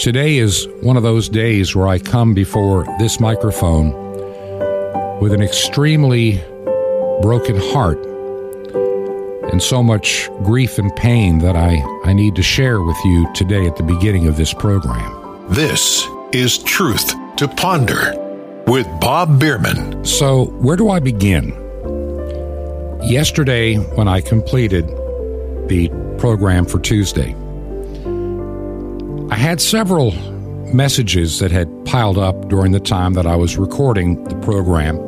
Today is one of those days where I come before this microphone with an extremely broken heart and so much grief and pain that I, I need to share with you today at the beginning of this program. This is Truth to Ponder with Bob Bierman. So, where do I begin? Yesterday, when I completed the program for Tuesday, had several messages that had piled up during the time that I was recording the program,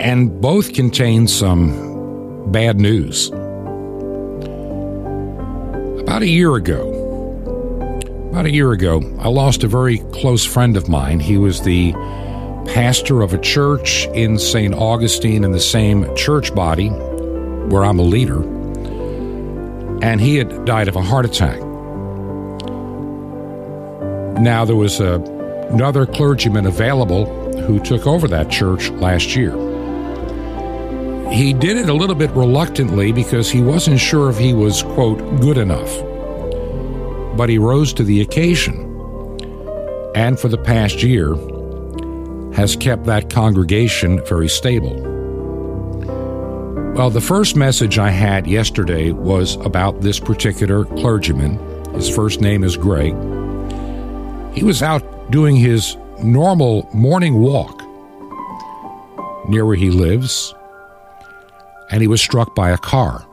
and both contained some bad news. About a year ago, about a year ago, I lost a very close friend of mine. He was the pastor of a church in St. Augustine in the same church body where I'm a leader, and he had died of a heart attack. Now, there was a, another clergyman available who took over that church last year. He did it a little bit reluctantly because he wasn't sure if he was, quote, good enough. But he rose to the occasion and for the past year has kept that congregation very stable. Well, the first message I had yesterday was about this particular clergyman. His first name is Greg. He was out doing his normal morning walk near where he lives, and he was struck by a car.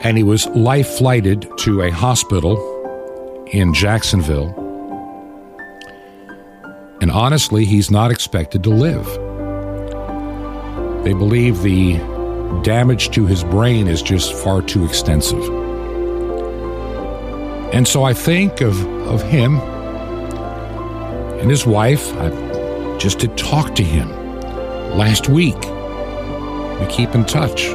And he was life flighted to a hospital in Jacksonville. And honestly, he's not expected to live. They believe the damage to his brain is just far too extensive. And so I think of, of him and his wife. I just to talk to him last week. We keep in touch.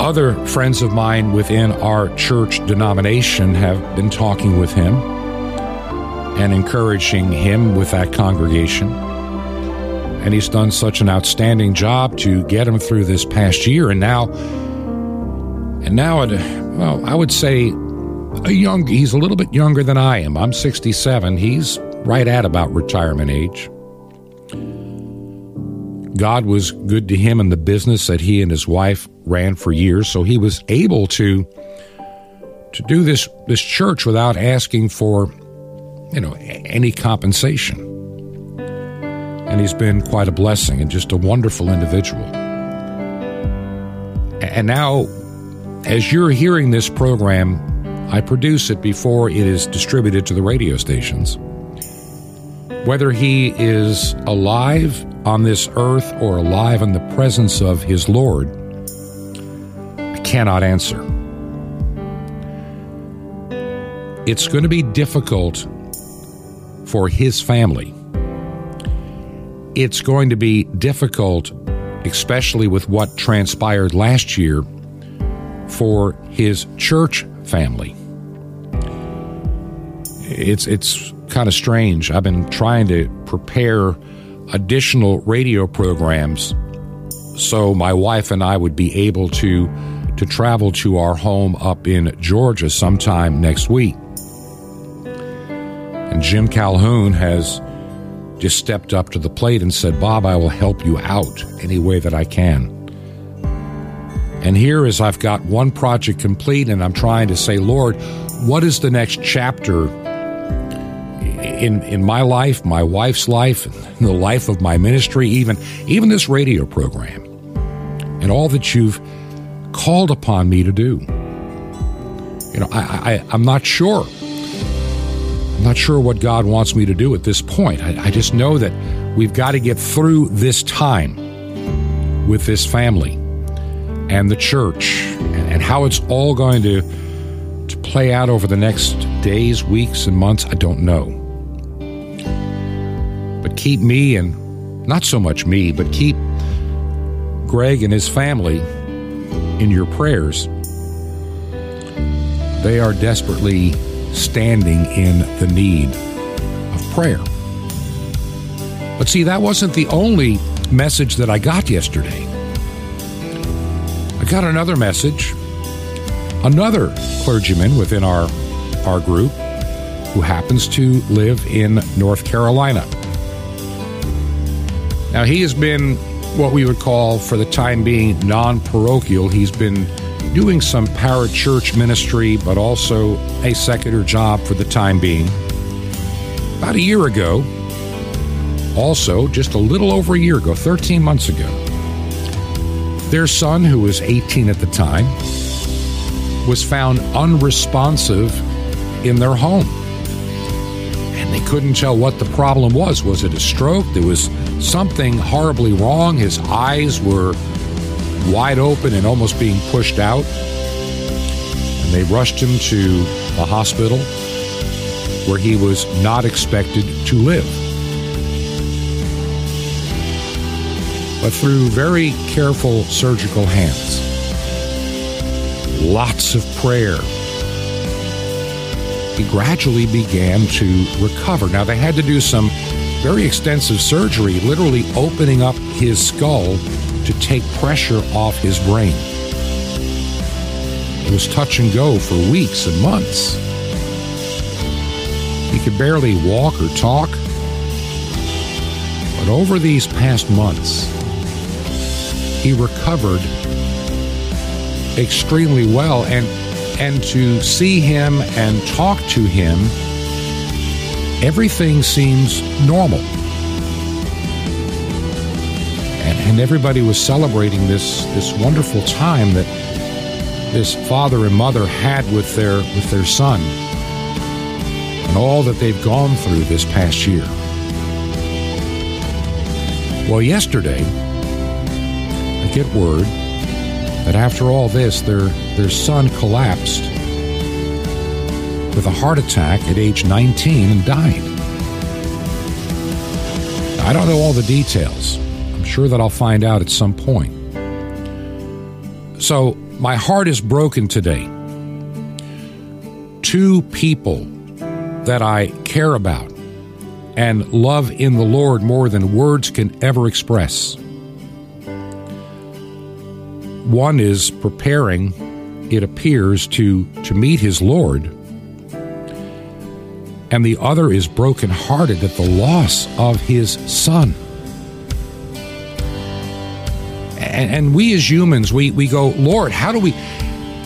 Other friends of mine within our church denomination have been talking with him and encouraging him with that congregation. And he's done such an outstanding job to get him through this past year. And now, and now, well, I would say a young he's a little bit younger than I am. I'm 67. He's right at about retirement age. God was good to him in the business that he and his wife ran for years, so he was able to to do this this church without asking for you know any compensation. And he's been quite a blessing and just a wonderful individual. And now as you're hearing this program I produce it before it is distributed to the radio stations. Whether he is alive on this earth or alive in the presence of his Lord, I cannot answer. It's going to be difficult for his family. It's going to be difficult, especially with what transpired last year, for his church family it's it's kind of strange. I've been trying to prepare additional radio programs so my wife and I would be able to to travel to our home up in Georgia sometime next week. And Jim Calhoun has just stepped up to the plate and said, "Bob, I will help you out any way that I can." And here is I've got one project complete and I'm trying to say, "Lord, what is the next chapter in in my life, my wife's life, and the life of my ministry, even even this radio program, and all that you've called upon me to do. You know, I, I I'm not sure. I'm not sure what God wants me to do at this point. I, I just know that we've got to get through this time with this family and the church and, and how it's all going to to play out over the next days, weeks, and months. I don't know keep me and not so much me, but keep Greg and his family in your prayers. They are desperately standing in the need of prayer. But see, that wasn't the only message that I got yesterday. I got another message another clergyman within our, our group who happens to live in North Carolina. Now, he has been what we would call, for the time being, non parochial. He's been doing some parachurch ministry, but also a secular job for the time being. About a year ago, also just a little over a year ago, 13 months ago, their son, who was 18 at the time, was found unresponsive in their home. And they couldn't tell what the problem was. Was it a stroke? There was something horribly wrong. His eyes were wide open and almost being pushed out. And they rushed him to a hospital where he was not expected to live. But through very careful surgical hands, lots of prayer, he gradually began to recover. Now, they had to do some very extensive surgery, literally opening up his skull to take pressure off his brain. It was touch and go for weeks and months. He could barely walk or talk. But over these past months, he recovered extremely well and and to see him and talk to him everything seems normal. And, and everybody was celebrating this, this wonderful time that this father and mother had with their, with their son and all that they've gone through this past year. Well, yesterday, I get word that after all this, their, their son collapsed with a heart attack at age 19 and died. I don't know all the details. I'm sure that I'll find out at some point. So, my heart is broken today. Two people that I care about and love in the Lord more than words can ever express. One is preparing, it appears, to, to meet his Lord and the other is brokenhearted at the loss of his son. And, and, we as humans, we, we go, Lord, how do we,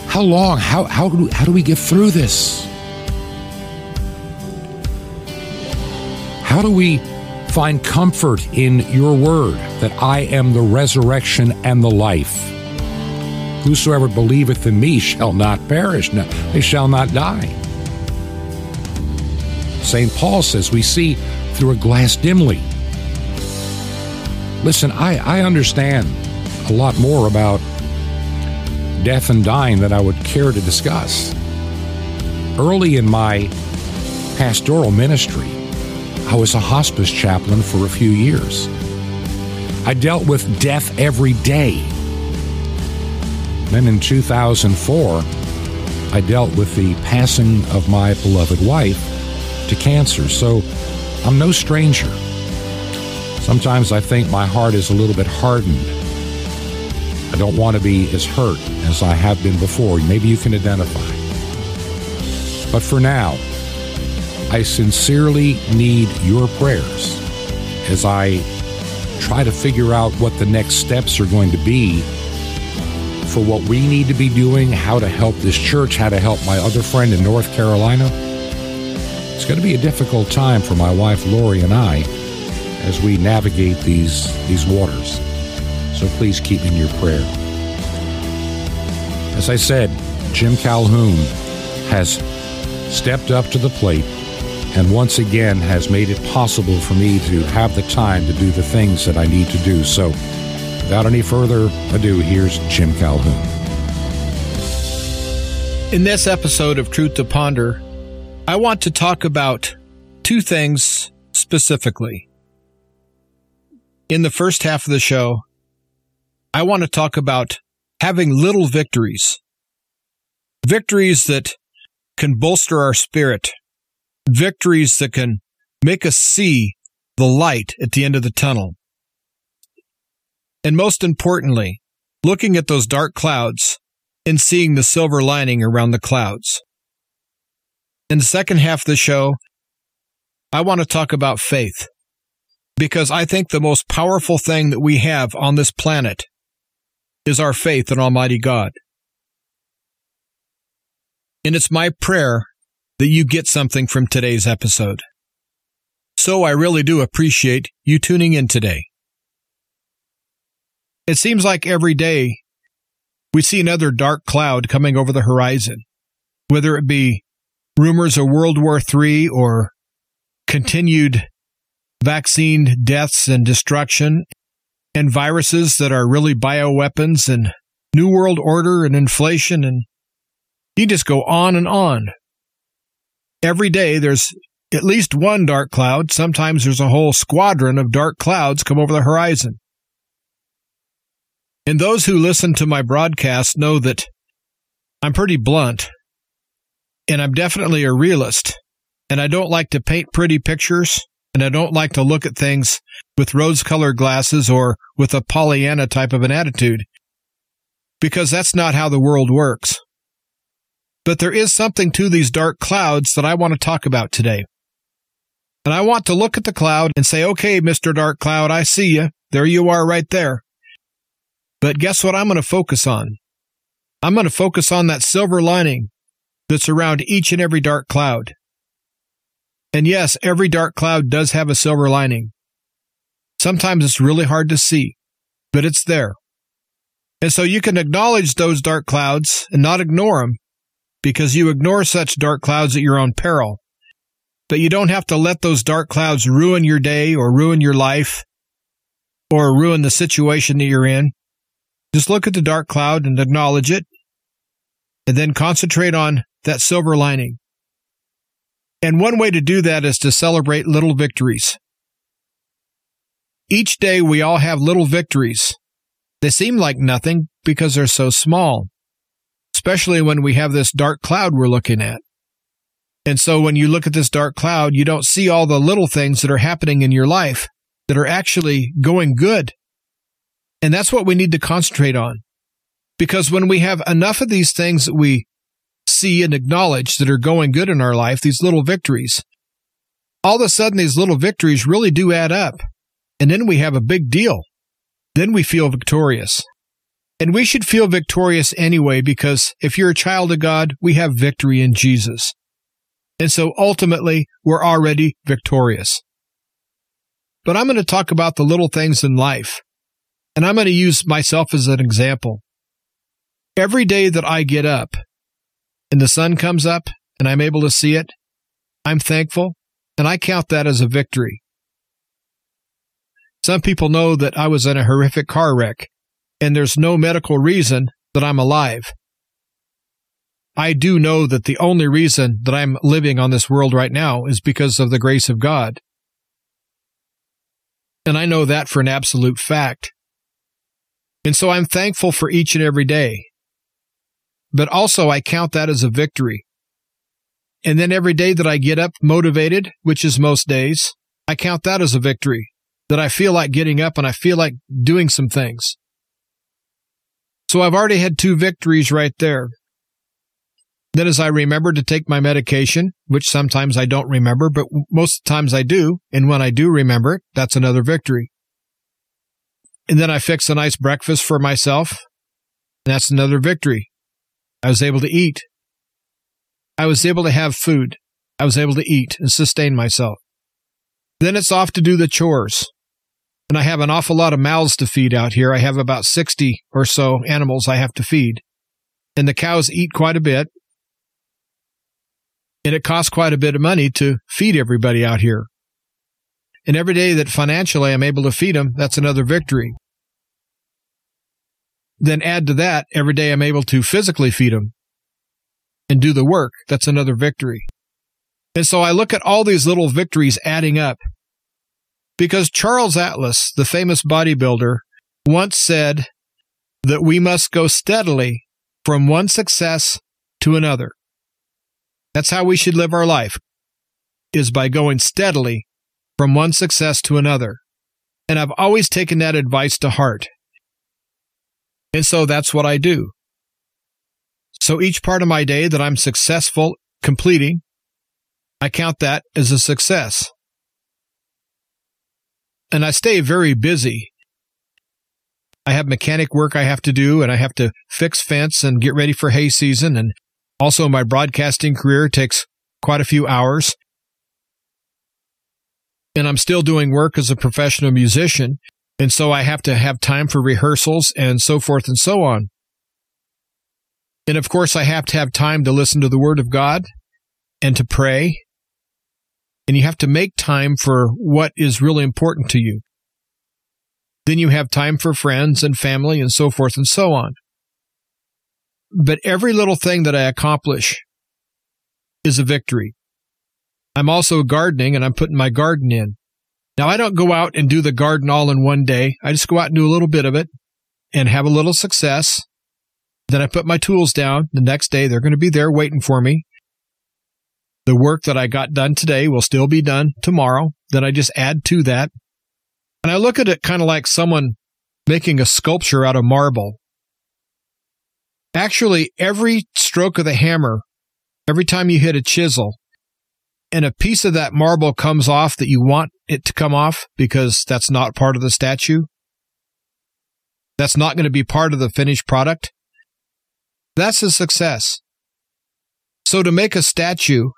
how long, how, how, do, how do we get through this? How do we find comfort in your word that I am the resurrection and the life? Whosoever believeth in me shall not perish, no, they shall not die. St. Paul says we see through a glass dimly. Listen, I, I understand a lot more about death and dying than I would care to discuss. Early in my pastoral ministry, I was a hospice chaplain for a few years. I dealt with death every day. Then in 2004, I dealt with the passing of my beloved wife to cancer, so I'm no stranger. Sometimes I think my heart is a little bit hardened. I don't want to be as hurt as I have been before. Maybe you can identify. But for now, I sincerely need your prayers as I try to figure out what the next steps are going to be for what we need to be doing, how to help this church, how to help my other friend in North Carolina. It's going to be a difficult time for my wife Lori and I as we navigate these these waters. So please keep in your prayer. As I said, Jim Calhoun has stepped up to the plate and once again has made it possible for me to have the time to do the things that I need to do. So, without any further ado, here's Jim Calhoun. In this episode of Truth to Ponder, I want to talk about two things specifically. In the first half of the show, I want to talk about having little victories, victories that can bolster our spirit, victories that can make us see the light at the end of the tunnel. And most importantly, looking at those dark clouds and seeing the silver lining around the clouds. In the second half of the show, I want to talk about faith because I think the most powerful thing that we have on this planet is our faith in Almighty God. And it's my prayer that you get something from today's episode. So I really do appreciate you tuning in today. It seems like every day we see another dark cloud coming over the horizon, whether it be rumors of World War III or continued vaccine deaths and destruction and viruses that are really bioweapons and New World Order and inflation and you just go on and on. Every day there's at least one dark cloud. Sometimes there's a whole squadron of dark clouds come over the horizon. And those who listen to my broadcast know that I'm pretty blunt and I'm definitely a realist and I don't like to paint pretty pictures and I don't like to look at things with rose colored glasses or with a Pollyanna type of an attitude because that's not how the world works. But there is something to these dark clouds that I want to talk about today. And I want to look at the cloud and say, okay, Mr. Dark Cloud, I see you. There you are right there. But guess what I'm going to focus on? I'm going to focus on that silver lining that's surround each and every dark cloud. And yes, every dark cloud does have a silver lining. Sometimes it's really hard to see, but it's there. And so you can acknowledge those dark clouds and not ignore them because you ignore such dark clouds at your own peril. But you don't have to let those dark clouds ruin your day or ruin your life or ruin the situation that you're in. Just look at the dark cloud and acknowledge it, and then concentrate on that silver lining. And one way to do that is to celebrate little victories. Each day we all have little victories. They seem like nothing because they're so small, especially when we have this dark cloud we're looking at. And so when you look at this dark cloud, you don't see all the little things that are happening in your life that are actually going good. And that's what we need to concentrate on. Because when we have enough of these things that we see and acknowledge that are going good in our life, these little victories, all of a sudden these little victories really do add up. And then we have a big deal. Then we feel victorious. And we should feel victorious anyway, because if you're a child of God, we have victory in Jesus. And so ultimately, we're already victorious. But I'm going to talk about the little things in life. And I'm going to use myself as an example. Every day that I get up and the sun comes up and I'm able to see it, I'm thankful and I count that as a victory. Some people know that I was in a horrific car wreck and there's no medical reason that I'm alive. I do know that the only reason that I'm living on this world right now is because of the grace of God. And I know that for an absolute fact. And so I'm thankful for each and every day. But also I count that as a victory. And then every day that I get up motivated, which is most days, I count that as a victory. That I feel like getting up and I feel like doing some things. So I've already had two victories right there. Then, as I remember to take my medication, which sometimes I don't remember, but most times I do, and when I do remember it, that's another victory. And then I fix a nice breakfast for myself, and that's another victory. I was able to eat. I was able to have food. I was able to eat and sustain myself. Then it's off to do the chores. And I have an awful lot of mouths to feed out here. I have about 60 or so animals I have to feed. And the cows eat quite a bit and it costs quite a bit of money to feed everybody out here. And every day that financially I'm able to feed them, that's another victory. Then add to that, every day I'm able to physically feed them and do the work. That's another victory. And so I look at all these little victories adding up because Charles Atlas, the famous bodybuilder, once said that we must go steadily from one success to another. That's how we should live our life, is by going steadily from one success to another. And I've always taken that advice to heart. And so that's what I do. So each part of my day that I'm successful completing, I count that as a success. And I stay very busy. I have mechanic work I have to do, and I have to fix fence and get ready for hay season. And also, my broadcasting career takes quite a few hours. And I'm still doing work as a professional musician. And so I have to have time for rehearsals and so forth and so on. And of course, I have to have time to listen to the Word of God and to pray. And you have to make time for what is really important to you. Then you have time for friends and family and so forth and so on. But every little thing that I accomplish is a victory. I'm also gardening and I'm putting my garden in. Now, I don't go out and do the garden all in one day. I just go out and do a little bit of it and have a little success. Then I put my tools down. The next day, they're going to be there waiting for me. The work that I got done today will still be done tomorrow. Then I just add to that. And I look at it kind of like someone making a sculpture out of marble. Actually, every stroke of the hammer, every time you hit a chisel, and a piece of that marble comes off that you want it to come off because that's not part of the statue, that's not going to be part of the finished product, that's a success. So to make a statue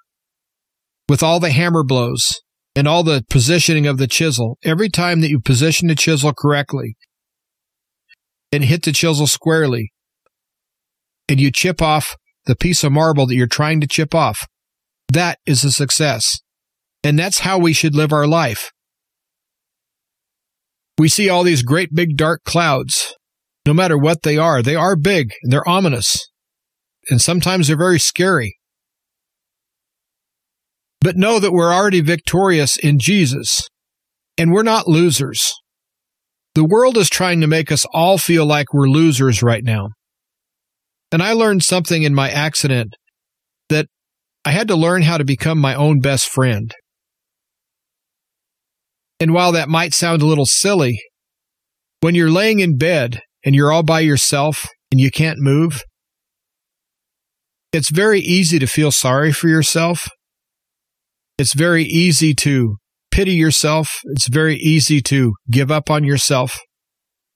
with all the hammer blows and all the positioning of the chisel, every time that you position the chisel correctly and hit the chisel squarely, and you chip off the piece of marble that you're trying to chip off, that is a success. And that's how we should live our life. We see all these great big dark clouds. No matter what they are, they are big and they're ominous. And sometimes they're very scary but know that we're already victorious in Jesus and we're not losers. The world is trying to make us all feel like we're losers right now. And I learned something in my accident that I had to learn how to become my own best friend. And while that might sound a little silly, when you're laying in bed and you're all by yourself and you can't move, it's very easy to feel sorry for yourself it's very easy to pity yourself. It's very easy to give up on yourself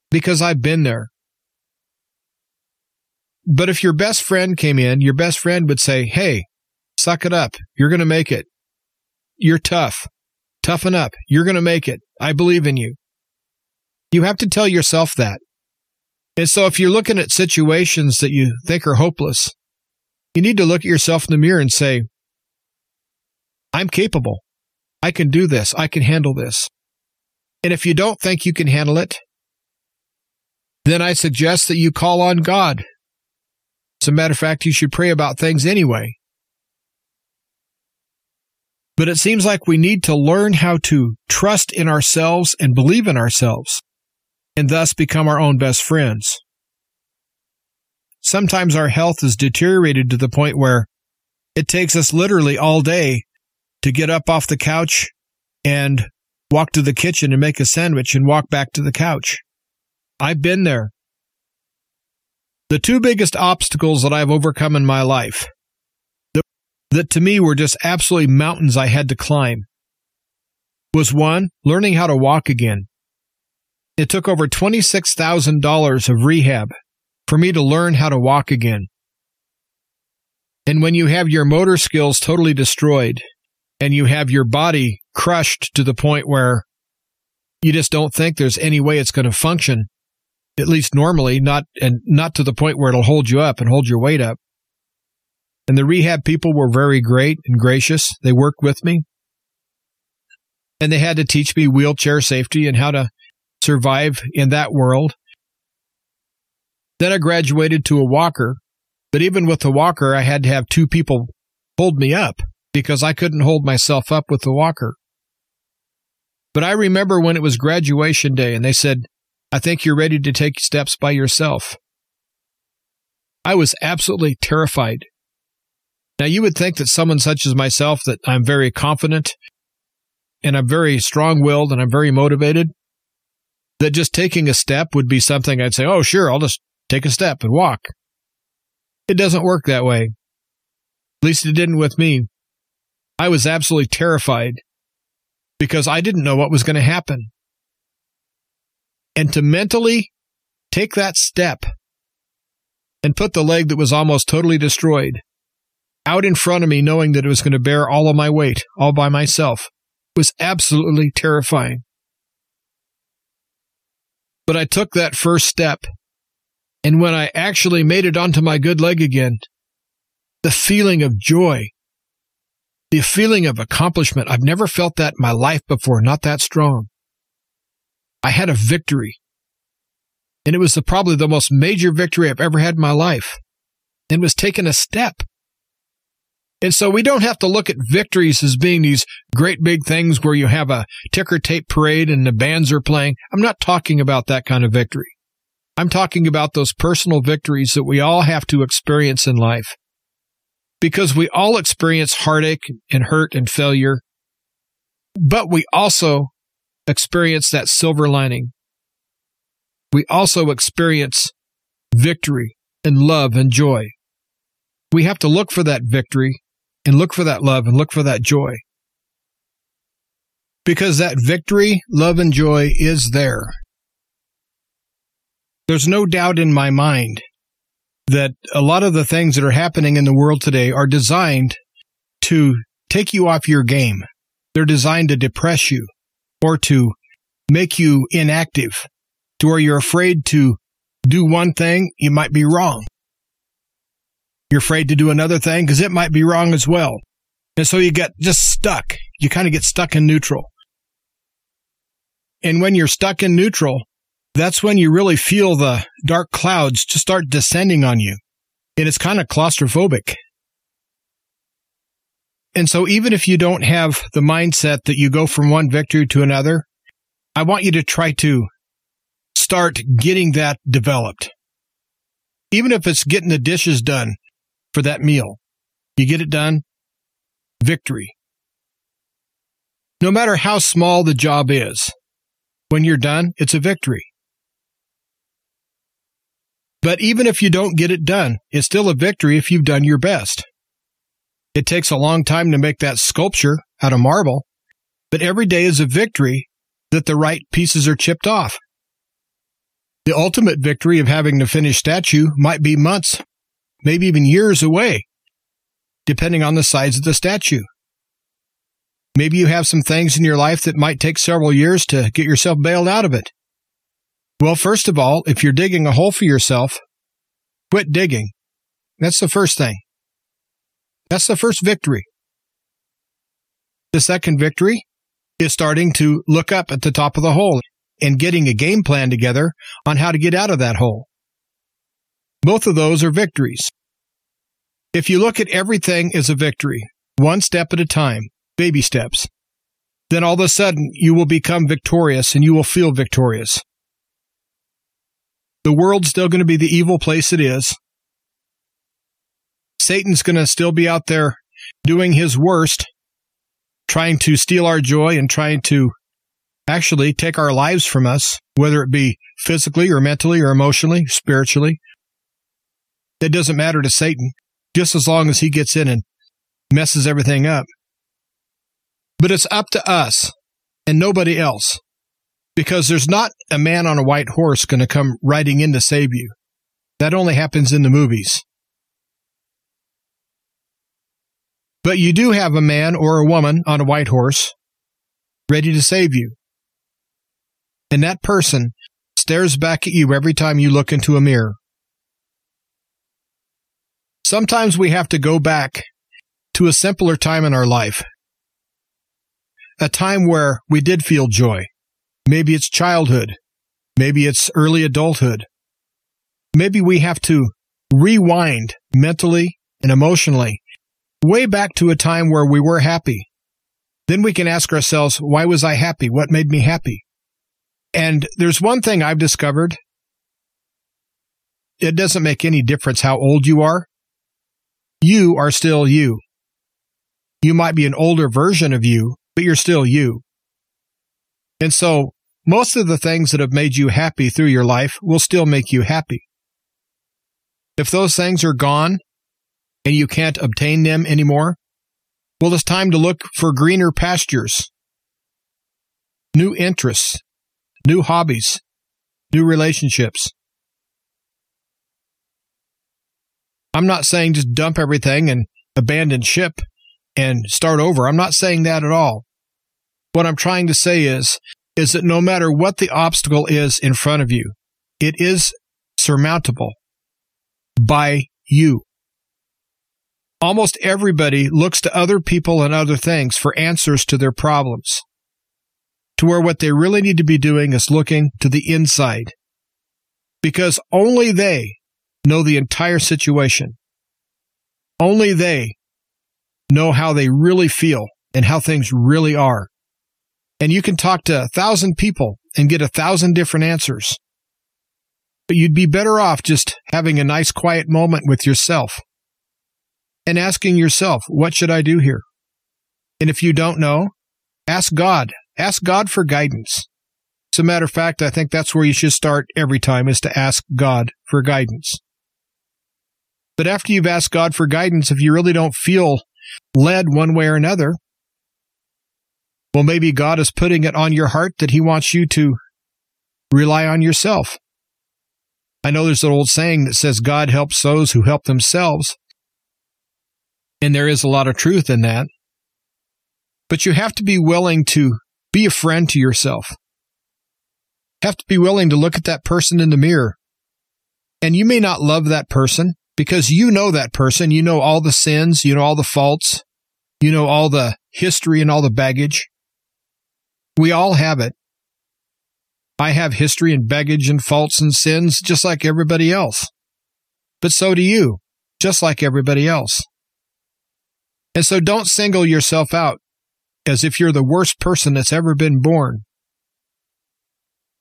because I've been there. But if your best friend came in, your best friend would say, Hey, suck it up. You're going to make it. You're tough. Toughen up. You're going to make it. I believe in you. You have to tell yourself that. And so if you're looking at situations that you think are hopeless, you need to look at yourself in the mirror and say, I'm capable. I can do this. I can handle this. And if you don't think you can handle it, then I suggest that you call on God. As a matter of fact, you should pray about things anyway. But it seems like we need to learn how to trust in ourselves and believe in ourselves, and thus become our own best friends. Sometimes our health is deteriorated to the point where it takes us literally all day to get up off the couch and walk to the kitchen and make a sandwich and walk back to the couch. I've been there. The two biggest obstacles that I've overcome in my life that, to me were just absolutely mountains I had to climb was one, learning how to walk again. It took over $26,000 of rehab for me to learn how to walk again. And when you have your motor skills totally destroyed and you have your body crushed to the point where you just don't think there's any way it's going to function, at least normally, not and not to the point where it'll hold you up and hold your weight up. And the rehab people were very great and gracious. They worked with me. And they had to teach me wheelchair safety and how to survive in that world. Then I graduated to a walker, but even with the walker, I had to have two people hold me up because I couldn't hold myself up with the walker. But I remember when it was graduation day and they said, I think you're ready to take steps by yourself. I was absolutely terrified. Now you would think that someone such as myself, that I'm very confident and I'm very strong willed and I'm very motivated, that just taking a step would be something I'd say, oh, sure, I'll just take a step and walk. It doesn't work that way. At least it didn't with me. I was absolutely terrified because I didn't know what was going to happen. And to mentally take that step and put the leg that was almost totally destroyed out in front of me, knowing that it was going to bear all of my weight all by myself, was absolutely terrifying. But I took that first step. And when I actually made it onto my good leg again, the feeling of joy, the feeling of accomplishment, I've never felt that in my life before, not that strong. I had a victory. And it was the, probably the most major victory I've ever had in my life. And was taking a step. And so we don't have to look at victories as being these great big things where you have a ticker tape parade and the bands are playing. I'm not talking about that kind of victory. I'm talking about those personal victories that we all have to experience in life. Because we all experience heartache and hurt and failure, but we also experience that silver lining. We also experience victory and love and joy. We have to look for that victory and look for that love and look for that joy. Because that victory, love, and joy is there. There's no doubt in my mind that a lot of the things that are happening in the world today are designed to take you off your game. They're designed to depress you or to make you inactive to where you're afraid to do one thing, you might be wrong. You're afraid to do another thing because it might be wrong as well. And so you get just stuck. You kind of get stuck in neutral. And when you're stuck in neutral, that's when you really feel the dark clouds just start descending on you. And it's kind of claustrophobic. And so even if you don't have the mindset that you go from one victory to another, I want you to try to start getting that developed. Even if it's getting the dishes done for that meal. You get it done, victory. No matter how small the job is, when you're done, it's a victory. But even if you don't get it done, it's still a victory if you've done your best. It takes a long time to make that sculpture out of marble, but every day is a victory that the right pieces are chipped off. The ultimate victory of having the finished statue might be months maybe even years away, depending on the size of the statue. Maybe you have some things in your life that might take several years to get yourself bailed out of it. Well, first of all, if you're digging a hole for yourself, quit digging. That's the first thing. That's the first victory. The second victory is starting to look up at the top of the hole and getting a game plan together on how to get out of that hole. Both of those are victories. If you look at everything as a victory, one step at a time, baby steps, then all of a sudden you will become victorious and you will feel victorious. The world's still going to be the evil place it is. Satan's going to still be out there doing his worst, trying to steal our joy and trying to actually take our lives from us, whether it be physically or mentally or emotionally, spiritually. That doesn't matter to Satan, just as long as he gets in and messes everything up. But it's up to us and nobody else because there's not a man on a white horse going to come riding in to save you. That only happens in the movies. But you do have a man or a woman on a white horse ready to save you. And that person stares back at you every time you look into a mirror. Sometimes we have to go back to a simpler time in our life. A time where we did feel joy. Maybe it's childhood. Maybe it's early adulthood. Maybe we have to rewind mentally and emotionally way back to a time where we were happy. Then we can ask ourselves, why was I happy? What made me happy? And there's one thing I've discovered. It doesn't make any difference how old you are you are still you. You might be an older version of you, but you're still you. And so most of the things that have made you happy through your life will still make you happy. if those things are gone and you can't obtain them anymore, well, it's time to look for greener pastures, new interests, new hobbies, new relationships. I'm not saying just dump everything and abandon ship and start over. I'm not saying that at all. What I'm trying to say is, is that no matter what the obstacle is in front of you, it is surmountable by you. Almost everybody looks to other people and other things for answers to their problems, to where what they really need to be doing is looking to the inside. Because only they know the entire situation. Only they know how they really feel and how things really are. And you can talk to a thousand people and get a thousand different answers. But you'd be better off just having a nice quiet moment with yourself and asking yourself, what should I do here? And if you don't know, ask God. Ask God for guidance. As a matter of fact, I think that's where you should start every time is to ask God for guidance. But after you've asked God for guidance, if you really don't feel led one way or another, well, maybe God is putting it on your heart that He wants you to rely on yourself. I know there's an old saying that says God helps those who help themselves. And there is a lot of truth in that. But you have to be willing to be a friend to yourself. Have to be willing to look at that person in the mirror. And you may not love that person because you know that person. You know all the sins, you know all the faults, you know all the history and all the baggage. We all have it. I have history and baggage and faults and sins just like everybody else. But so do you, just like everybody else. And so don't single yourself out as if you're the worst person that's ever been born.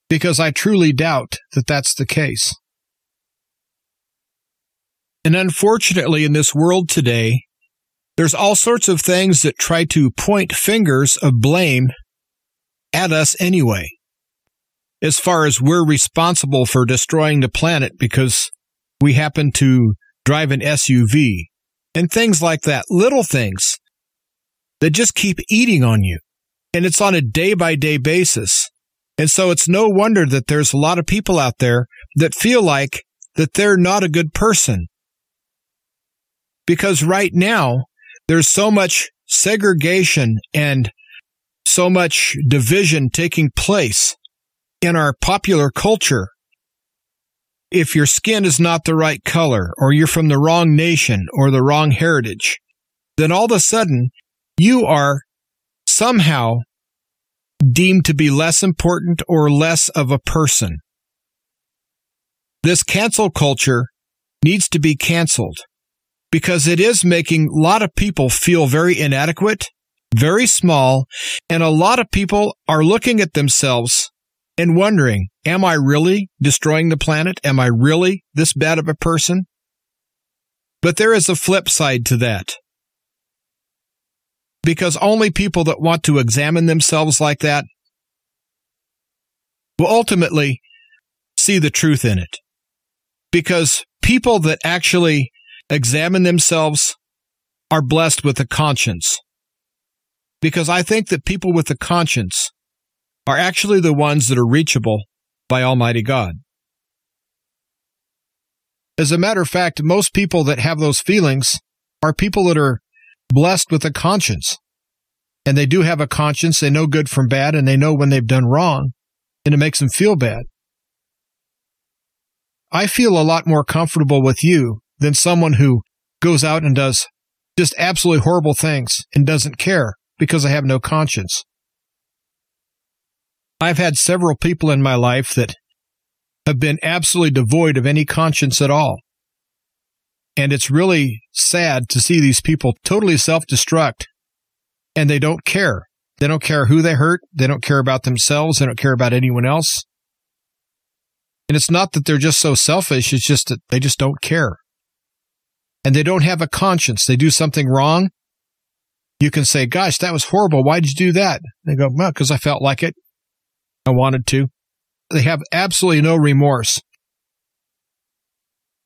Because I truly doubt that that's the case. And unfortunately, in this world today, there's all sorts of things that try to point fingers of blame at us anyway. As far as we're responsible for destroying the planet because we happen to drive an SUV and things like that, little things that just keep eating on you. And it's on a day by day basis. And so it's no wonder that there's a lot of people out there that feel like that they're not a good person. Because right now, there's so much segregation and so much division taking place in our popular culture if your skin is not the right color or you're from the wrong nation or the wrong heritage, then all of a sudden you are somehow deemed to be less important or less of a person. This cancel culture needs to be canceled because it is making a lot of people feel very inadequate, very small, and a lot of people are looking at themselves and wondering, am I really destroying the planet? Am I really this bad of a person? But there is a flip side to that. Because only people that want to examine themselves like that will ultimately see the truth in it. Because people that actually examine themselves are blessed with a conscience. Because I think that people with a conscience are actually the ones that are reachable by Almighty God. As a matter of fact, most people that have those feelings are people that are blessed with a conscience. And they do have a conscience. They know good from bad and they know when they've done wrong and it makes them feel bad. I feel a lot more comfortable with you than someone who goes out and does just absolutely horrible things and doesn't care because they have no conscience. I've had several people in my life that have been absolutely devoid of any conscience at all. And it's really sad to see these people totally self destruct and they don't care. They don't care who they hurt. They don't care about themselves. They don't care about anyone else. And it's not that they're just so selfish. It's just that they just don't care. And they don't have a conscience. They do something wrong. You can say, gosh, that was horrible. Why did you do that? They go, well, because I felt like it. I wanted to. They have absolutely no remorse.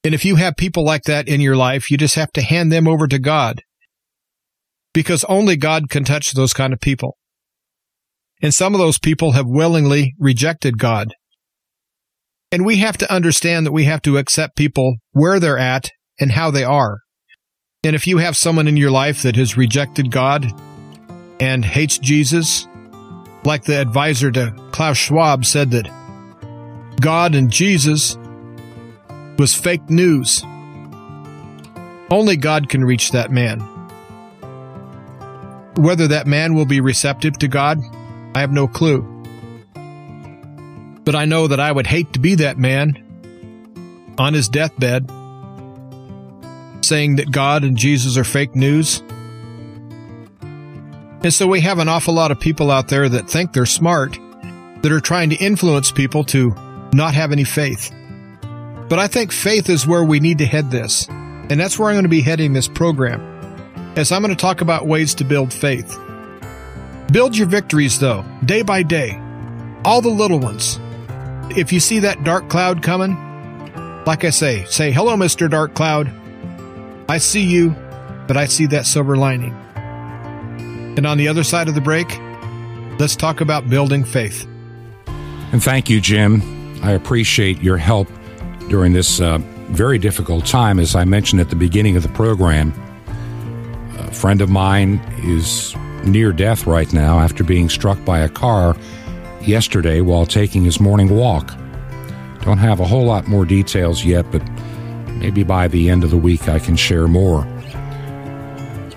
And if you have people like that in your life, you just have to hand them over to God because only God can touch those kind of people. And some of those people have willingly rejected God. And we have to understand that we have to accept people where they're at and how they are. And if you have someone in your life that has rejected God and hates Jesus, like the advisor to Klaus Schwab said that God and Jesus was fake news. Only God can reach that man. Whether that man will be receptive to God, I have no clue. But I know that I would hate to be that man on his deathbed saying that God and Jesus are fake news. And so we have an awful lot of people out there that think they're smart, that are trying to influence people to not have any faith. But I think faith is where we need to head this. And that's where I'm going to be heading this program. As I'm going to talk about ways to build faith. Build your victories though, day by day. All the little ones. If you see that dark cloud coming, like I say, say, hello, Mr. Dark Cloud. I see you, but I see that silver lining. And on the other side of the break, let's talk about building faith. And thank you, Jim. I appreciate your help during this uh, very difficult time. As I mentioned at the beginning of the program, a friend of mine is near death right now after being struck by a car yesterday while taking his morning walk. Don't have a whole lot more details yet, but maybe by the end of the week I can share more.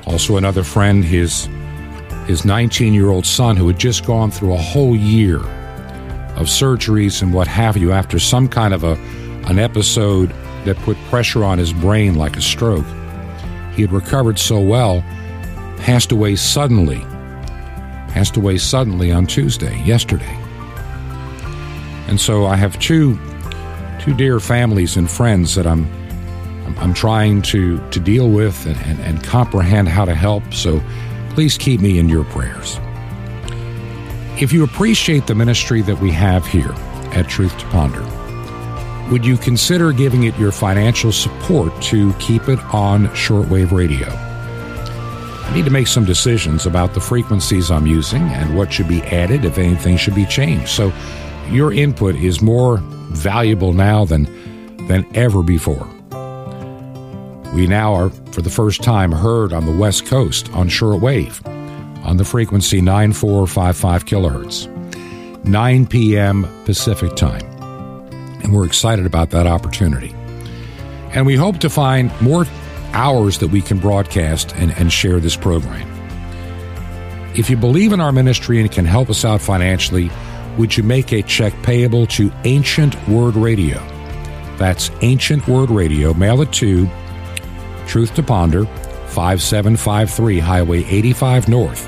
Also, another friend, his his 19 year old son, who had just gone through a whole year of surgeries and what have you after some kind of a an episode that put pressure on his brain like a stroke. He had recovered so well, passed away suddenly. Passed away suddenly on Tuesday, yesterday. And so I have two two dear families and friends that I'm I'm trying to, to deal with and, and, and comprehend how to help. So please keep me in your prayers. If you appreciate the ministry that we have here at Truth to Ponder, would you consider giving it your financial support to keep it on shortwave radio? I need to make some decisions about the frequencies I'm using and what should be added if anything should be changed. So your input is more valuable now than than ever before. We now are, for the first time, heard on the West Coast on shortwave on the frequency 9455 kilohertz, 9 p.m. Pacific time. And we're excited about that opportunity. And we hope to find more hours that we can broadcast and, and share this program. If you believe in our ministry and can help us out financially, would you make a check payable to Ancient Word Radio? That's Ancient Word Radio. Mail it to Truth to Ponder, 5753 Highway 85 North.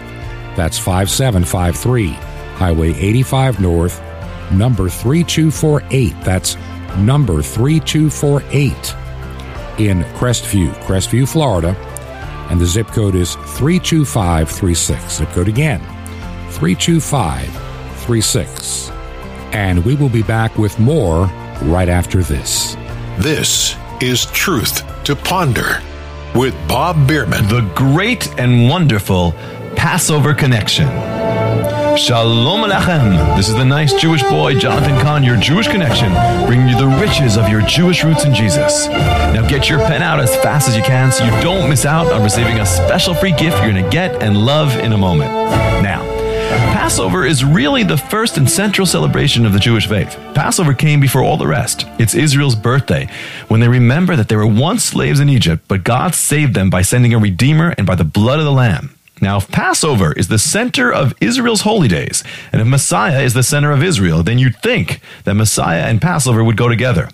That's 5753 Highway 85 North, number 3248. That's number 3248 in Crestview, Crestview, Florida. And the zip code is 32536. Zip code again, 32536. And we will be back with more right after this. This is Truth to Ponder with Bob Bierman. The great and wonderful Passover Connection. Shalom Alechem. This is the nice Jewish boy, Jonathan Cahn, your Jewish connection, bringing you the riches of your Jewish roots in Jesus. Now get your pen out as fast as you can so you don't miss out on receiving a special free gift you're going to get and love in a moment. Now, Passover is really the first and central celebration of the Jewish faith. Passover came before all the rest. It's Israel's birthday, when they remember that they were once slaves in Egypt, but God saved them by sending a Redeemer and by the blood of the Lamb. Now, if Passover is the center of Israel's holy days, and if Messiah is the center of Israel, then you'd think that Messiah and Passover would go together.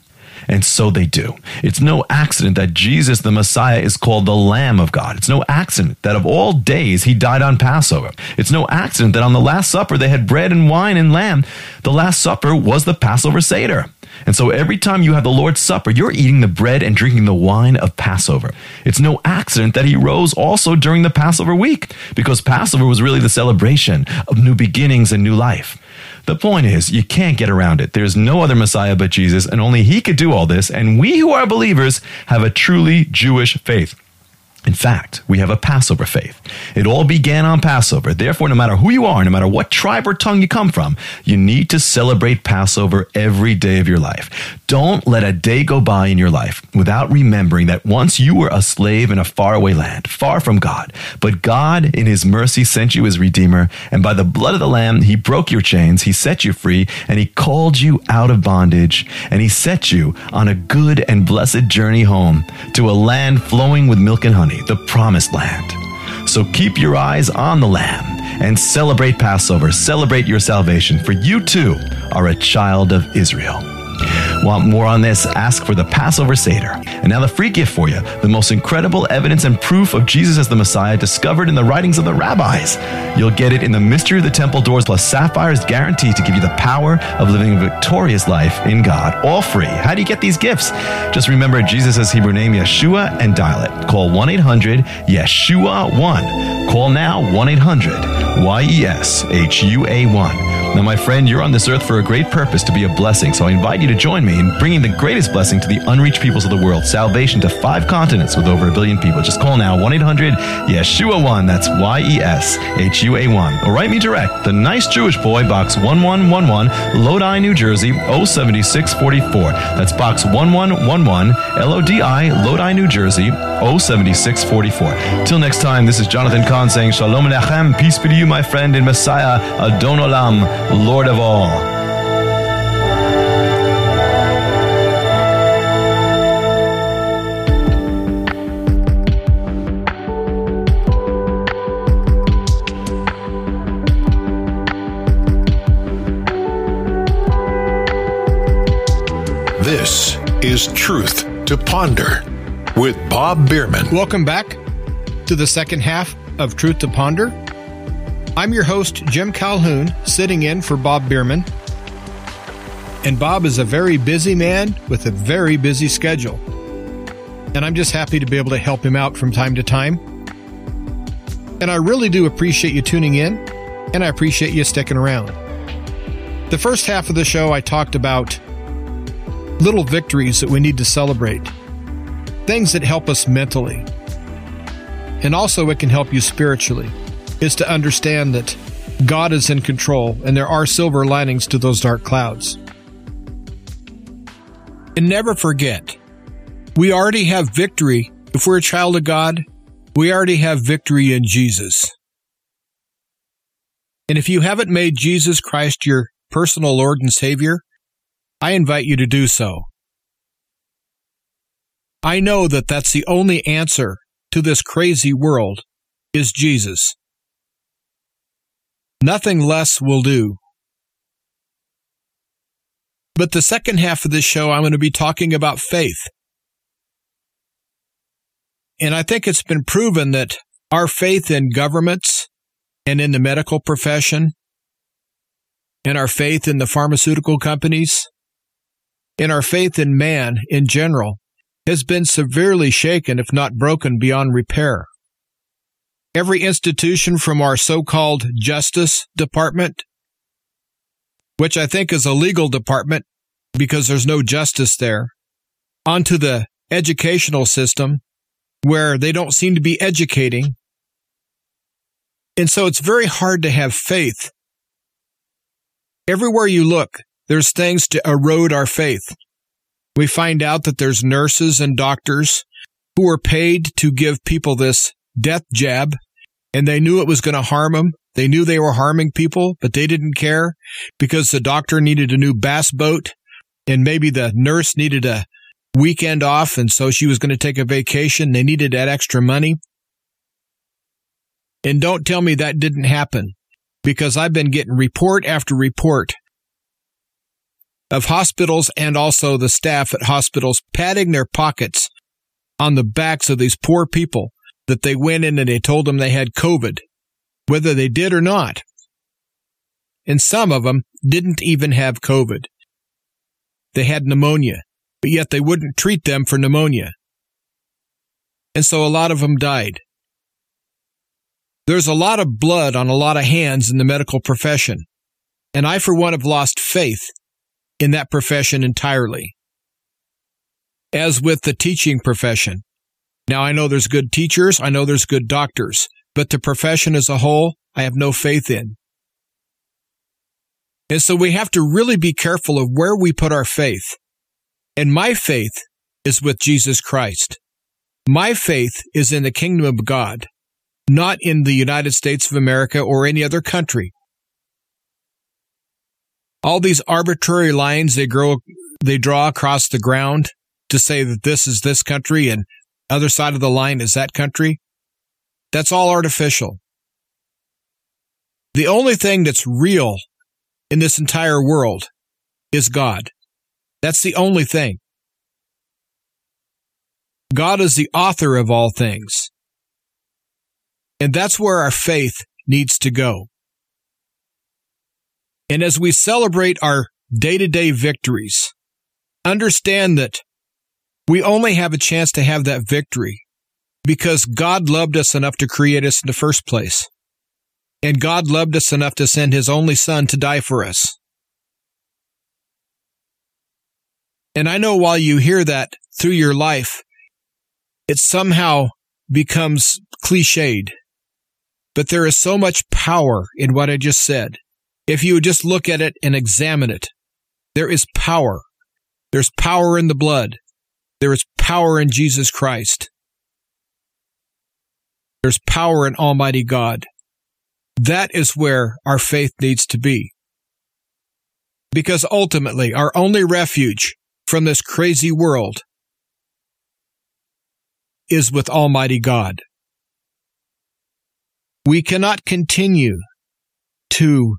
And so they do. It's no accident that Jesus, the Messiah, is called the Lamb of God. It's no accident that of all days he died on Passover. It's no accident that on the Last Supper they had bread and wine and lamb. The Last Supper was the Passover Seder. And so every time you have the Lord's Supper, you're eating the bread and drinking the wine of Passover. It's no accident that he rose also during the Passover week, because Passover was really the celebration of new beginnings and new life. The point is, you can't get around it. There's no other Messiah but Jesus, and only He could do all this. And we who are believers have a truly Jewish faith. In fact, we have a Passover faith. It all began on Passover. Therefore, no matter who you are, no matter what tribe or tongue you come from, you need to celebrate Passover every day of your life. Don't let a day go by in your life without remembering that once you were a slave in a faraway land, far from God. But God, in His mercy, sent you his Redeemer, and by the blood of the Lamb, He broke your chains, He set you free, and He called you out of bondage, and He set you on a good and blessed journey home to a land flowing with milk and honey, the promised land. So keep your eyes on the Lamb and celebrate Passover. Celebrate your salvation, for you too are a child of Israel. Want more on this? Ask for the Passover Seder. And now the free gift for you the most incredible evidence and proof of Jesus as the Messiah discovered in the writings of the rabbis. You'll get it in the Mystery of the Temple Doors, plus Sapphire's guarantee to give you the power of living a victorious life in God, all free. How do you get these gifts? Just remember Jesus' Hebrew name, Yeshua, and dial it. Call 1 800 Yeshua 1. Call now 1 800 Y E S H U A 1. Now, my friend, you're on this earth for a great purpose to be a blessing, so I invite you to join me in bringing the greatest blessing to the unreached peoples of the world salvation to five continents with over a billion people. Just call now 1 800 Yeshua 1. That's Y E S H U A 1. Or write me direct, The Nice Jewish Boy, Box 1111, Lodi, New Jersey 07644. That's Box 1111, L O D I, Lodi, New Jersey 07644. Till next time, this is Jonathan Cahn saying Shalom Alechem. Peace be to you, my friend, in Messiah, Adon Olam. Lord of all. This is Truth to Ponder with Bob Bierman. Welcome back to the second half of Truth to Ponder. I'm your host, Jim Calhoun, sitting in for Bob Bierman. And Bob is a very busy man with a very busy schedule. And I'm just happy to be able to help him out from time to time. And I really do appreciate you tuning in, and I appreciate you sticking around. The first half of the show, I talked about little victories that we need to celebrate, things that help us mentally, and also it can help you spiritually is to understand that God is in control and there are silver linings to those dark clouds. And never forget, we already have victory. If we're a child of God, we already have victory in Jesus. And if you haven't made Jesus Christ your personal Lord and Savior, I invite you to do so. I know that that's the only answer to this crazy world is Jesus. Nothing less will do. But the second half of this show, I'm going to be talking about faith. And I think it's been proven that our faith in governments and in the medical profession, and our faith in the pharmaceutical companies, and our faith in man in general has been severely shaken, if not broken beyond repair. Every institution from our so-called Justice Department, which I think is a legal department because there's no justice there, onto the educational system where they don't seem to be educating. And so it's very hard to have faith. Everywhere you look, there's things to erode our faith. We find out that there's nurses and doctors who are paid to give people this death jab and they knew it was going to harm them. They knew they were harming people, but they didn't care because the doctor needed a new bass boat and maybe the nurse needed a weekend off. And so she was going to take a vacation. They needed that extra money. And don't tell me that didn't happen because I've been getting report after report of hospitals and also the staff at hospitals padding their pockets on the backs of these poor people that they went in and they told them they had COVID, whether they did or not. And some of them didn't even have COVID. They had pneumonia, but yet they wouldn't treat them for pneumonia. And so a lot of them died. There's a lot of blood on a lot of hands in the medical profession. And I, for one, have lost faith in that profession entirely. As with the teaching profession. Now, I know there's good teachers, I know there's good doctors, but the profession as a whole, I have no faith in. And so we have to really be careful of where we put our faith. And my faith is with Jesus Christ. My faith is in the kingdom of God, not in the United States of America or any other country. All these arbitrary lines they grow, they draw across the ground to say that this is this country and other side of the line is that country. That's all artificial. The only thing that's real in this entire world is God. That's the only thing. God is the author of all things. And that's where our faith needs to go. And as we celebrate our day to day victories, understand that we only have a chance to have that victory because God loved us enough to create us in the first place. And God loved us enough to send his only son to die for us. And I know while you hear that through your life, it somehow becomes cliched. But there is so much power in what I just said. If you just look at it and examine it, there is power. There's power in the blood. There is power in Jesus Christ. There's power in Almighty God. That is where our faith needs to be. Because ultimately, our only refuge from this crazy world is with Almighty God. We cannot continue to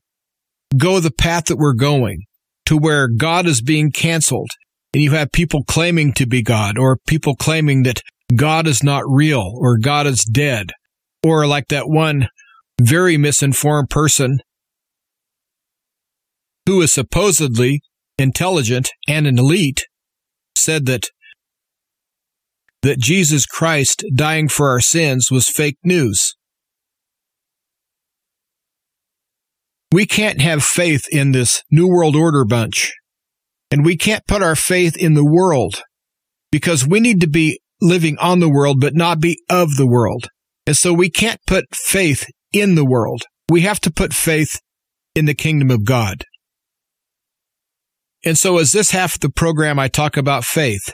go the path that we're going to where God is being canceled and you have people claiming to be God or people claiming that God is not real or God is dead or like that one very misinformed person who is supposedly intelligent and an elite said that that Jesus Christ dying for our sins was fake news. We can't have faith in this New World Order bunch. And we can't put our faith in the world because we need to be living on the world, but not be of the world. And so we can't put faith in the world. We have to put faith in the kingdom of God. And so as this half of the program, I talk about faith,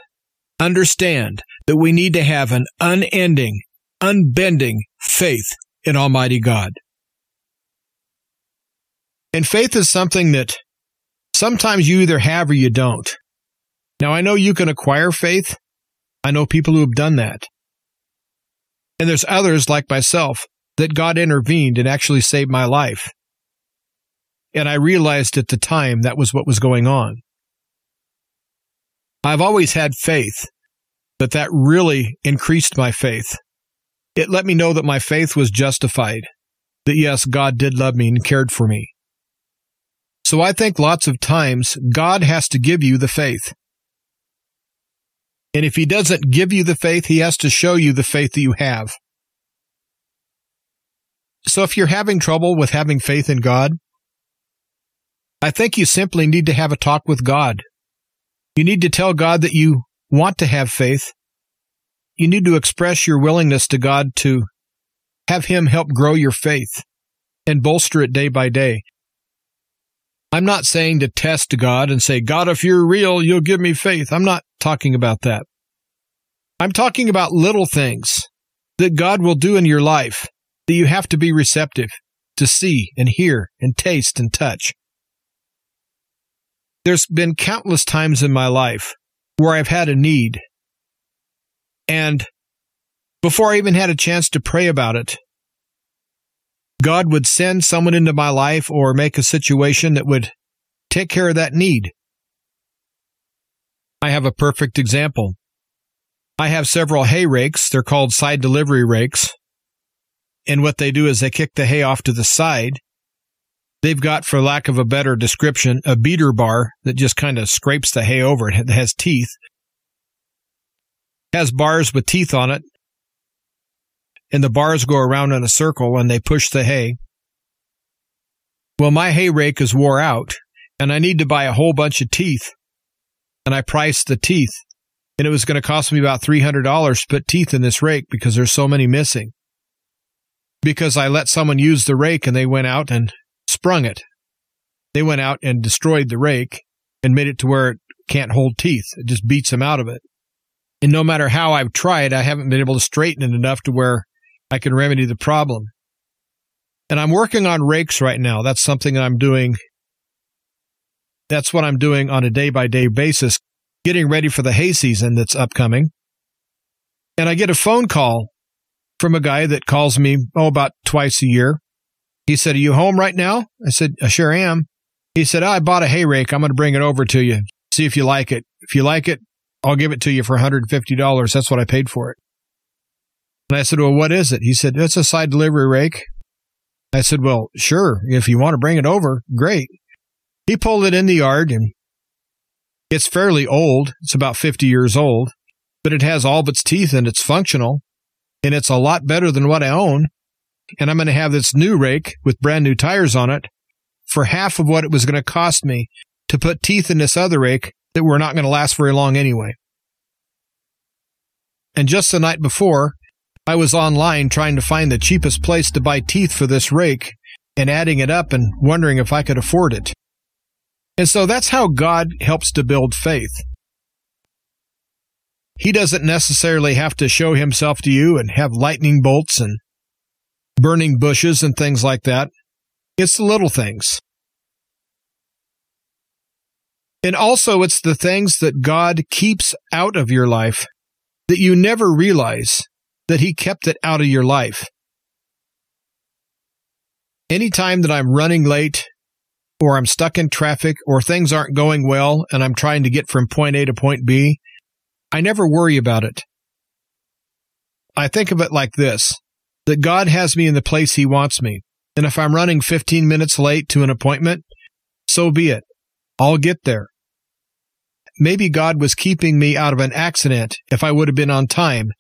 understand that we need to have an unending, unbending faith in Almighty God. And faith is something that sometimes you either have or you don't. Now, I know you can acquire faith. I know people who have done that. And there's others like myself that God intervened and actually saved my life. And I realized at the time that was what was going on. I've always had faith, but that really increased my faith. It let me know that my faith was justified, that yes, God did love me and cared for me. So I think lots of times God has to give you the faith. And if he doesn't give you the faith, he has to show you the faith that you have. So if you're having trouble with having faith in God, I think you simply need to have a talk with God. You need to tell God that you want to have faith. You need to express your willingness to God to have Him help grow your faith and bolster it day by day. I'm not saying to test God and say, God, if you're real, you'll give me faith. I'm not talking about that. I'm talking about little things that God will do in your life that you have to be receptive to see and hear and taste and touch. There's been countless times in my life where I've had a need. And before I even had a chance to pray about it, God would send someone into my life or make a situation that would take care of that need. I have a perfect example. I have several hay rakes. They're called side delivery rakes. And what they do is they kick the hay off to the side. They've got, for lack of a better description, a beater bar that just kind of scrapes the hay over. It has teeth. It has bars with teeth on it. And the bars go around in a circle and they push the hay. Well, my hay rake is wore out and I need to buy a whole bunch of teeth. And I priced the teeth and it was going to cost me about $300 to put teeth in this rake because there's so many missing. Because I let someone use the rake and they went out and sprung it. They went out and destroyed the rake and made it to where it can't hold teeth. It just beats them out of it. And no matter how I've tried, I haven't been able to straighten it enough to where I can remedy the problem. And I'm working on rakes right now. That's something I'm doing. That's what I'm doing on a day by day basis, getting ready for the hay season that's upcoming. And I get a phone call from a guy that calls me, oh, about twice a year. He said, Are you home right now? I said, I sure am. He said, oh, I bought a hay rake. I'm going to bring it over to you. See if you like it. If you like it, I'll give it to you for $150. That's what I paid for it. And I said, Well, what is it? He said, It's a side delivery rake. I said, Well, sure. If you want to bring it over, great. He pulled it in the yard and it's fairly old. It's about 50 years old, but it has all of its teeth and it's functional and it's a lot better than what I own. And I'm going to have this new rake with brand new tires on it for half of what it was going to cost me to put teeth in this other rake that were not going to last very long anyway. And just the night before, I was online trying to find the cheapest place to buy teeth for this rake and adding it up and wondering if I could afford it. And so that's how God helps to build faith. He doesn't necessarily have to show himself to you and have lightning bolts and burning bushes and things like that. It's the little things. And also, it's the things that God keeps out of your life that you never realize that He kept it out of your life. Anytime that I'm running late, or I'm stuck in traffic, or things aren't going well and I'm trying to get from point A to point B, I never worry about it. I think of it like this that God has me in the place He wants me. And if I'm running 15 minutes late to an appointment, so be it. I'll get there. Maybe God was keeping me out of an accident if I would have been on time.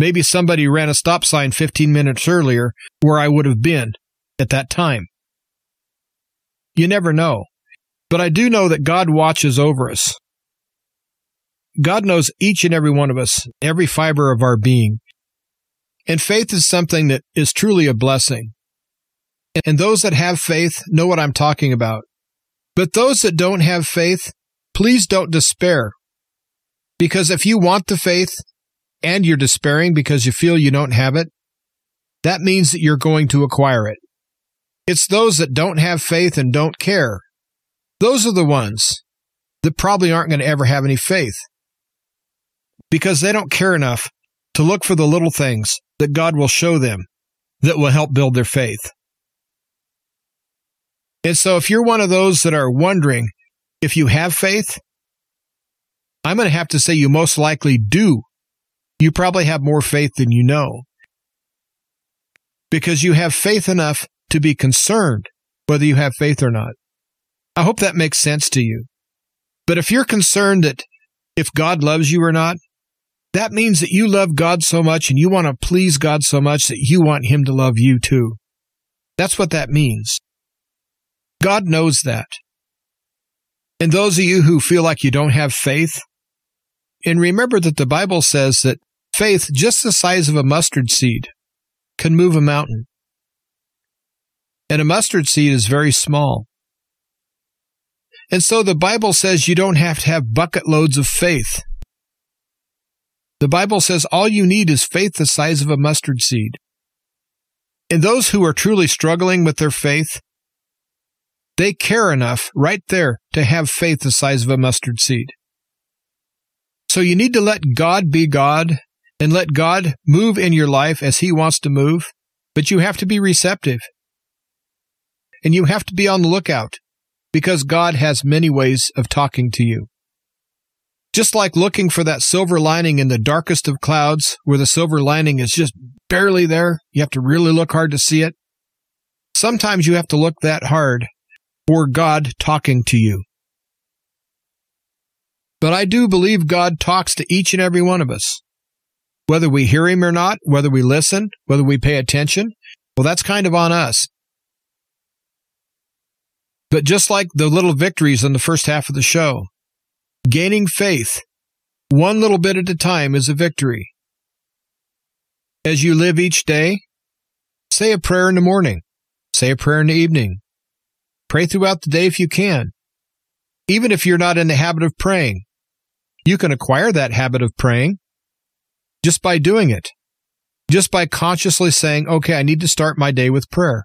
Maybe somebody ran a stop sign 15 minutes earlier where I would have been at that time. You never know. But I do know that God watches over us. God knows each and every one of us, every fiber of our being. And faith is something that is truly a blessing. And those that have faith know what I'm talking about. But those that don't have faith, please don't despair. Because if you want the faith and you're despairing because you feel you don't have it, that means that you're going to acquire it. It's those that don't have faith and don't care. Those are the ones that probably aren't going to ever have any faith because they don't care enough to look for the little things that God will show them that will help build their faith. And so if you're one of those that are wondering if you have faith, I'm going to have to say you most likely do. You probably have more faith than you know. Because you have faith enough to be concerned whether you have faith or not. I hope that makes sense to you. But if you're concerned that if God loves you or not, that means that you love God so much and you want to please God so much that you want Him to love you too. That's what that means. God knows that. And those of you who feel like you don't have faith, and remember that the Bible says that faith, just the size of a mustard seed, can move a mountain. And a mustard seed is very small. And so the Bible says you don't have to have bucket loads of faith. The Bible says all you need is faith the size of a mustard seed. And those who are truly struggling with their faith, they care enough right there to have faith the size of a mustard seed. So you need to let God be God and let God move in your life as He wants to move, but you have to be receptive. And you have to be on the lookout because God has many ways of talking to you. Just like looking for that silver lining in the darkest of clouds where the silver lining is just barely there, you have to really look hard to see it. Sometimes you have to look that hard for God talking to you. But I do believe God talks to each and every one of us. Whether we hear Him or not, whether we listen, whether we pay attention, well, that's kind of on us. But just like the little victories in the first half of the show, gaining faith one little bit at a time is a victory. As you live each day, say a prayer in the morning, say a prayer in the evening, pray throughout the day if you can. Even if you're not in the habit of praying, you can acquire that habit of praying just by doing it, just by consciously saying, okay, I need to start my day with prayer.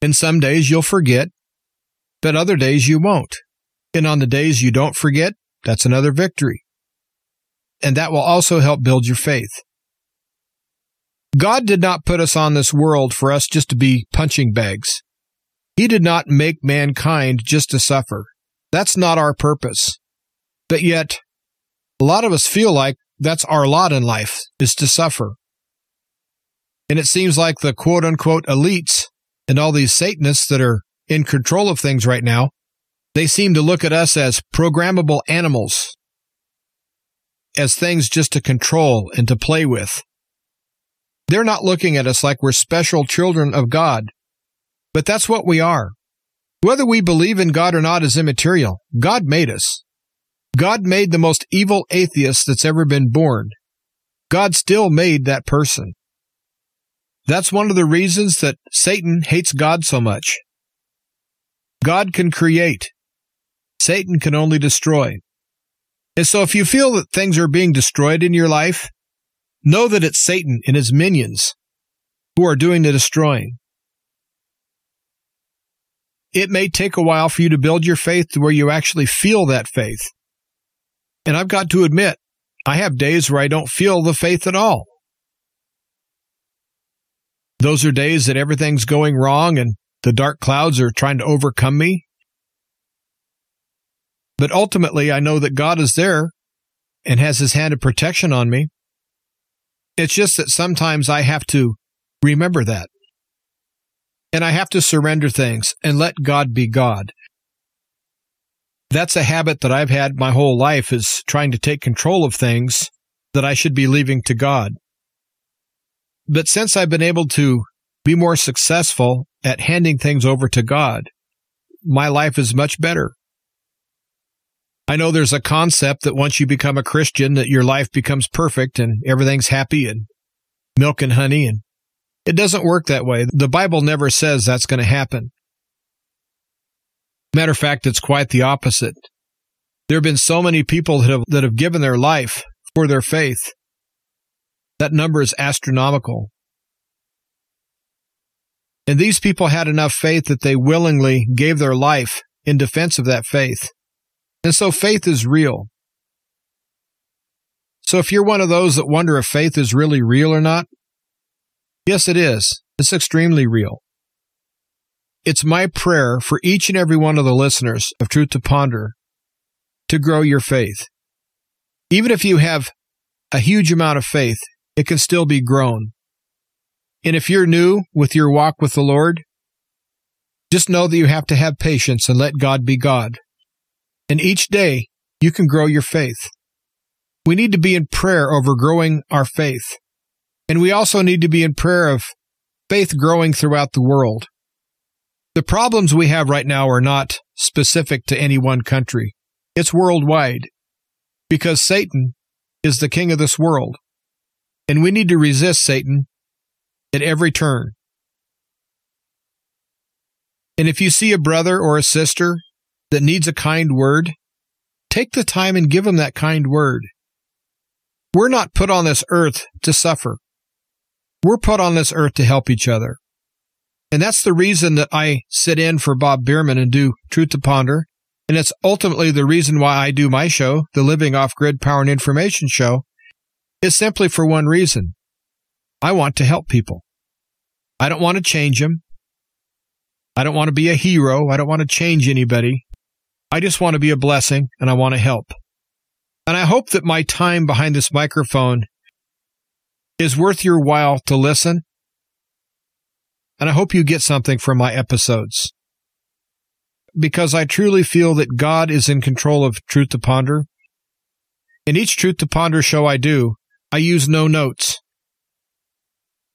And some days you'll forget, but other days you won't. And on the days you don't forget, that's another victory. And that will also help build your faith. God did not put us on this world for us just to be punching bags. He did not make mankind just to suffer. That's not our purpose. But yet, a lot of us feel like that's our lot in life, is to suffer. And it seems like the quote unquote elites and all these Satanists that are in control of things right now, they seem to look at us as programmable animals, as things just to control and to play with. They're not looking at us like we're special children of God, but that's what we are. Whether we believe in God or not is immaterial. God made us. God made the most evil atheist that's ever been born. God still made that person. That's one of the reasons that Satan hates God so much. God can create. Satan can only destroy. And so if you feel that things are being destroyed in your life, know that it's Satan and his minions who are doing the destroying. It may take a while for you to build your faith to where you actually feel that faith. And I've got to admit, I have days where I don't feel the faith at all. Those are days that everything's going wrong and the dark clouds are trying to overcome me. But ultimately, I know that God is there and has his hand of protection on me. It's just that sometimes I have to remember that. And I have to surrender things and let God be God. That's a habit that I've had my whole life is trying to take control of things that I should be leaving to God. But since I've been able to be more successful at handing things over to God, my life is much better. I know there's a concept that once you become a Christian that your life becomes perfect and everything's happy and milk and honey and it doesn't work that way. The Bible never says that's going to happen. Matter of fact, it's quite the opposite. There have been so many people that have, that have given their life for their faith. That number is astronomical. And these people had enough faith that they willingly gave their life in defense of that faith. And so faith is real. So if you're one of those that wonder if faith is really real or not, yes, it is. It's extremely real. It's my prayer for each and every one of the listeners of Truth to Ponder to grow your faith. Even if you have a huge amount of faith, it can still be grown. And if you're new with your walk with the Lord, just know that you have to have patience and let God be God. And each day you can grow your faith. We need to be in prayer over growing our faith. And we also need to be in prayer of faith growing throughout the world. The problems we have right now are not specific to any one country. It's worldwide because Satan is the king of this world. And we need to resist Satan at every turn. And if you see a brother or a sister that needs a kind word, take the time and give them that kind word. We're not put on this earth to suffer. We're put on this earth to help each other. And that's the reason that I sit in for Bob Bierman and do Truth to Ponder. And it's ultimately the reason why I do my show, the Living Off Grid Power and Information Show, is simply for one reason. I want to help people. I don't want to change them. I don't want to be a hero. I don't want to change anybody. I just want to be a blessing and I want to help. And I hope that my time behind this microphone is worth your while to listen. And I hope you get something from my episodes. Because I truly feel that God is in control of Truth to Ponder. In each Truth to Ponder show I do, I use no notes.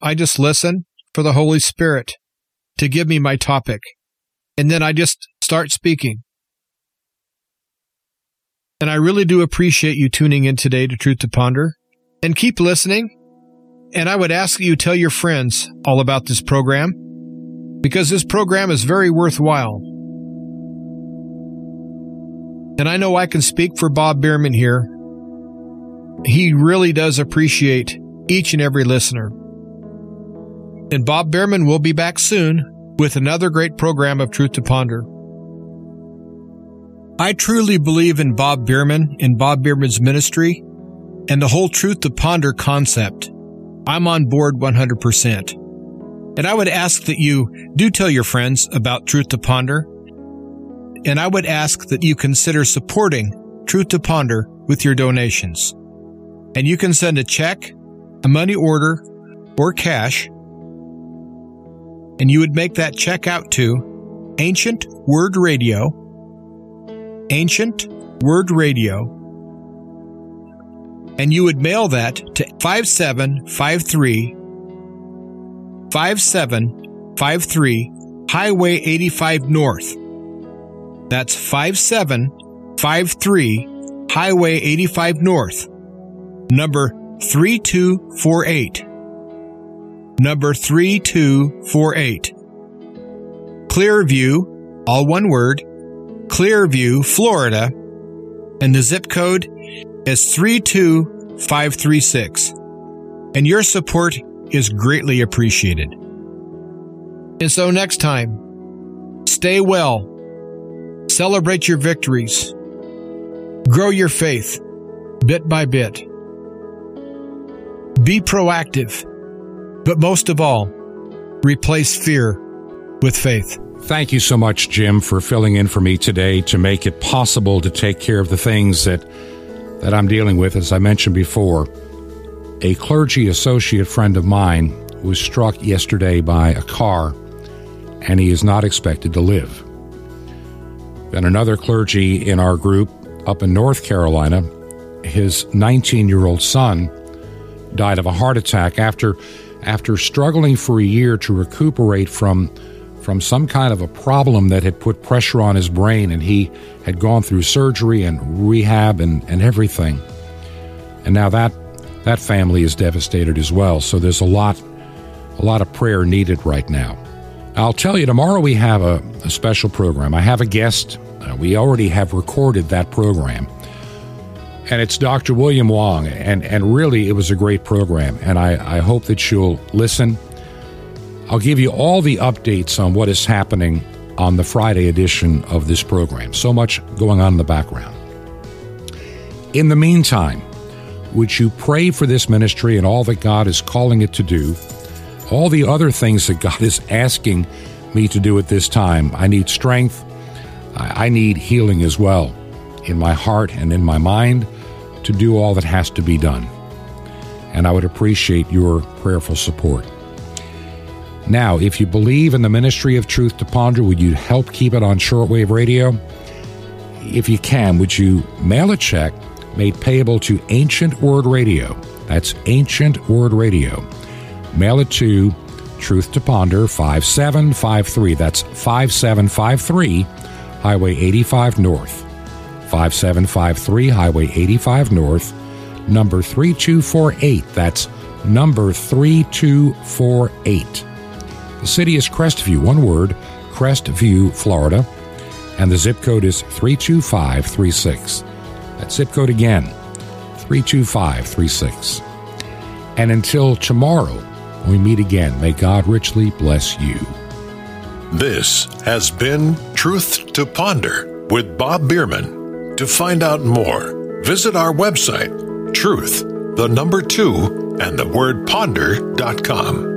I just listen for the Holy Spirit to give me my topic. and then I just start speaking. And I really do appreciate you tuning in today to Truth to Ponder and keep listening. And I would ask that you tell your friends all about this program because this program is very worthwhile. And I know I can speak for Bob Bierman here. He really does appreciate each and every listener. And Bob Bierman will be back soon with another great program of Truth to Ponder. I truly believe in Bob Bierman, in Bob Bierman's ministry, and the whole Truth to Ponder concept. I'm on board 100%. And I would ask that you do tell your friends about Truth to Ponder. And I would ask that you consider supporting Truth to Ponder with your donations. And you can send a check, a money order, or cash and you would make that check out to Ancient Word Radio, Ancient Word Radio, and you would mail that to 5753 5753 Highway 85 North. That's 5753 Highway 85 North, number 3248 number 3248. Clearview, all one word, Clearview, Florida, and the zip code is 32536. And your support is greatly appreciated. And so next time, stay well, celebrate your victories, grow your faith bit by bit, be proactive but most of all, replace fear with faith. Thank you so much, Jim, for filling in for me today to make it possible to take care of the things that that I'm dealing with. As I mentioned before, a clergy associate friend of mine was struck yesterday by a car, and he is not expected to live. Then another clergy in our group up in North Carolina, his 19 year old son died of a heart attack after after struggling for a year to recuperate from from some kind of a problem that had put pressure on his brain and he had gone through surgery and rehab and, and everything. And now that that family is devastated as well. So there's a lot a lot of prayer needed right now. I'll tell you tomorrow we have a, a special program. I have a guest. Uh, we already have recorded that program and it's Dr. William Wong. And, and really, it was a great program, and I, I hope that you'll listen. I'll give you all the updates on what is happening on the Friday edition of this program. So much going on in the background. In the meantime, would you pray for this ministry and all that God is calling it to do? All the other things that God is asking me to do at this time. I need strength. I need healing as well in my heart and in my mind to do all that has to be done. And I would appreciate your prayerful support. Now, if you believe in the ministry of Truth to Ponder, would you help keep it on shortwave radio? If you can, would you mail a check made payable to Ancient Word Radio? That's Ancient Word Radio. Mail it to Truth to Ponder 5753. That's 5753 Highway 85 North. 5753 Highway 85 North, number 3248. That's number 3248. The city is Crestview, one word, Crestview, Florida, and the zip code is 32536. That zip code again, 32536. And until tomorrow, we meet again, may God richly bless you. This has been Truth to Ponder with Bob Bierman. To find out more, visit our website, truth, the number two, and the word ponder.com.